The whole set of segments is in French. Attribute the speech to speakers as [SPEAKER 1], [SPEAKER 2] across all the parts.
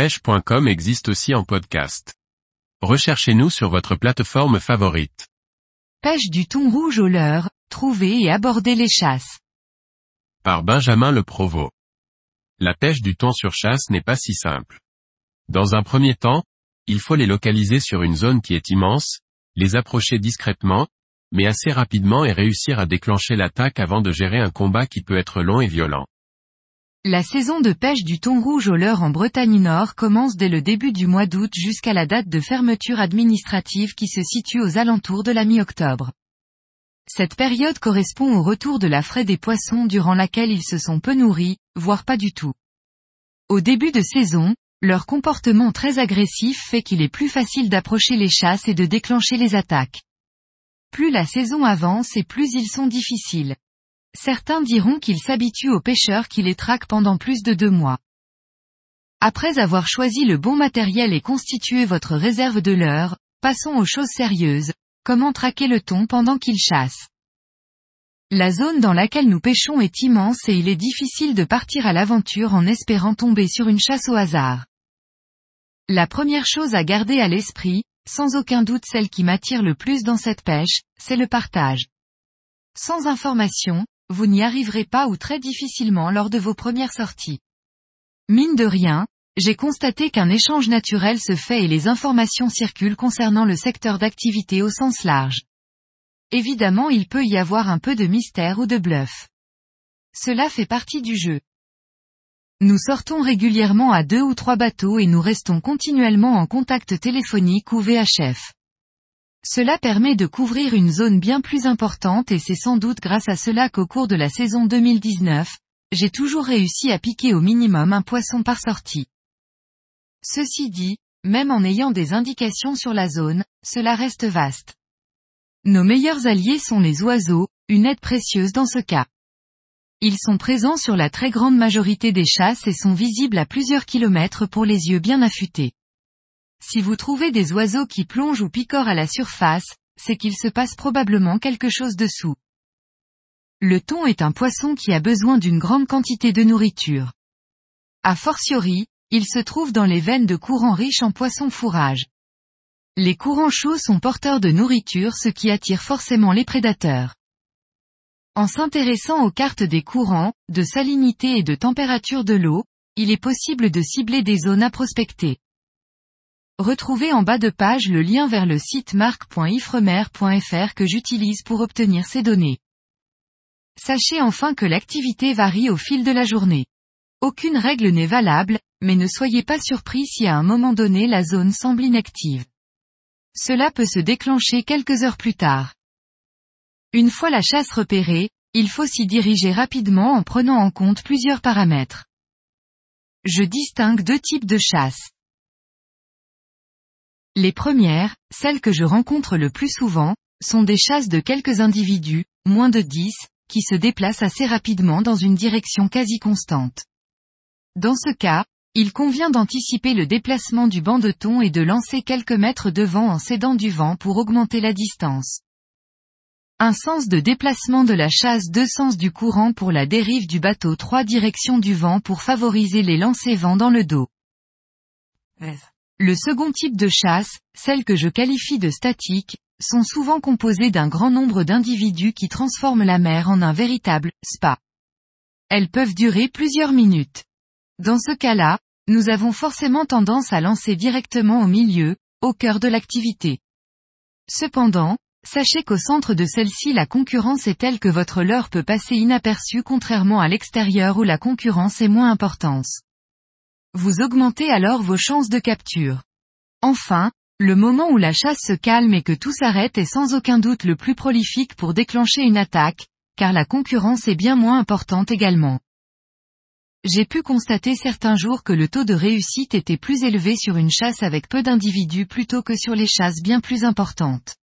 [SPEAKER 1] pêche.com existe aussi en podcast. Recherchez-nous sur votre plateforme favorite.
[SPEAKER 2] Pêche du thon rouge au leurre, trouver et aborder les chasses.
[SPEAKER 1] Par Benjamin Le Provost. La pêche du thon sur chasse n'est pas si simple. Dans un premier temps, il faut les localiser sur une zone qui est immense, les approcher discrètement, mais assez rapidement et réussir à déclencher l'attaque avant de gérer un combat qui peut être long et violent.
[SPEAKER 2] La saison de pêche du thon rouge au leurre en Bretagne Nord commence dès le début du mois d'août jusqu'à la date de fermeture administrative qui se situe aux alentours de la mi-octobre. Cette période correspond au retour de la fraie des poissons durant laquelle ils se sont peu nourris, voire pas du tout. Au début de saison, leur comportement très agressif fait qu'il est plus facile d'approcher les chasses et de déclencher les attaques. Plus la saison avance et plus ils sont difficiles. Certains diront qu'ils s'habituent aux pêcheurs qui les traquent pendant plus de deux mois. Après avoir choisi le bon matériel et constitué votre réserve de l'heure, passons aux choses sérieuses, comment traquer le thon pendant qu'il chasse? La zone dans laquelle nous pêchons est immense et il est difficile de partir à l'aventure en espérant tomber sur une chasse au hasard. La première chose à garder à l'esprit, sans aucun doute celle qui m'attire le plus dans cette pêche, c'est le partage. Sans information, vous n'y arriverez pas ou très difficilement lors de vos premières sorties. Mine de rien, j'ai constaté qu'un échange naturel se fait et les informations circulent concernant le secteur d'activité au sens large. Évidemment il peut y avoir un peu de mystère ou de bluff. Cela fait partie du jeu. Nous sortons régulièrement à deux ou trois bateaux et nous restons continuellement en contact téléphonique ou VHF. Cela permet de couvrir une zone bien plus importante et c'est sans doute grâce à cela qu'au cours de la saison 2019, j'ai toujours réussi à piquer au minimum un poisson par sortie. Ceci dit, même en ayant des indications sur la zone, cela reste vaste. Nos meilleurs alliés sont les oiseaux, une aide précieuse dans ce cas. Ils sont présents sur la très grande majorité des chasses et sont visibles à plusieurs kilomètres pour les yeux bien affûtés. Si vous trouvez des oiseaux qui plongent ou picorent à la surface, c'est qu'il se passe probablement quelque chose dessous. Le thon est un poisson qui a besoin d'une grande quantité de nourriture. A fortiori, il se trouve dans les veines de courants riches en poissons fourrage. Les courants chauds sont porteurs de nourriture ce qui attire forcément les prédateurs. En s'intéressant aux cartes des courants, de salinité et de température de l'eau, il est possible de cibler des zones à prospecter. Retrouvez en bas de page le lien vers le site marque.ifremer.fr que j'utilise pour obtenir ces données. Sachez enfin que l'activité varie au fil de la journée. Aucune règle n'est valable, mais ne soyez pas surpris si à un moment donné la zone semble inactive. Cela peut se déclencher quelques heures plus tard. Une fois la chasse repérée, il faut s'y diriger rapidement en prenant en compte plusieurs paramètres. Je distingue deux types de chasse. Les premières, celles que je rencontre le plus souvent, sont des chasses de quelques individus, moins de 10, qui se déplacent assez rapidement dans une direction quasi constante. Dans ce cas, il convient d'anticiper le déplacement du banc de thon et de lancer quelques mètres devant en cédant du vent pour augmenter la distance. Un sens de déplacement de la chasse deux sens du courant pour la dérive du bateau trois directions du vent pour favoriser les lancers vent dans le dos. Le second type de chasse, celle que je qualifie de statique, sont souvent composées d'un grand nombre d'individus qui transforment la mer en un véritable spa. Elles peuvent durer plusieurs minutes. Dans ce cas-là, nous avons forcément tendance à lancer directement au milieu, au cœur de l'activité. Cependant, sachez qu'au centre de celle-ci la concurrence est telle que votre leurre peut passer inaperçue contrairement à l'extérieur où la concurrence est moins importante. Vous augmentez alors vos chances de capture. Enfin, le moment où la chasse se calme et que tout s'arrête est sans aucun doute le plus prolifique pour déclencher une attaque, car la concurrence est bien moins importante également. J'ai pu constater certains jours que le taux de réussite était plus élevé sur une chasse avec peu d'individus plutôt que sur les chasses bien plus importantes.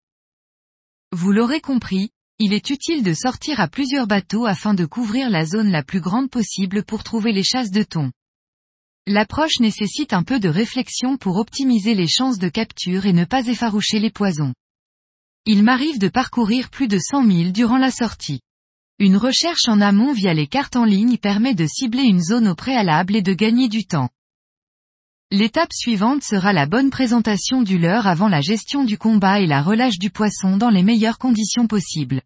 [SPEAKER 2] Vous l'aurez compris, il est utile de sortir à plusieurs bateaux afin de couvrir la zone la plus grande possible pour trouver les chasses de thon. L'approche nécessite un peu de réflexion pour optimiser les chances de capture et ne pas effaroucher les poisons. Il m'arrive de parcourir plus de 100 000 durant la sortie. Une recherche en amont via les cartes en ligne permet de cibler une zone au préalable et de gagner du temps. L'étape suivante sera la bonne présentation du leurre avant la gestion du combat et la relâche du poisson dans les meilleures conditions possibles.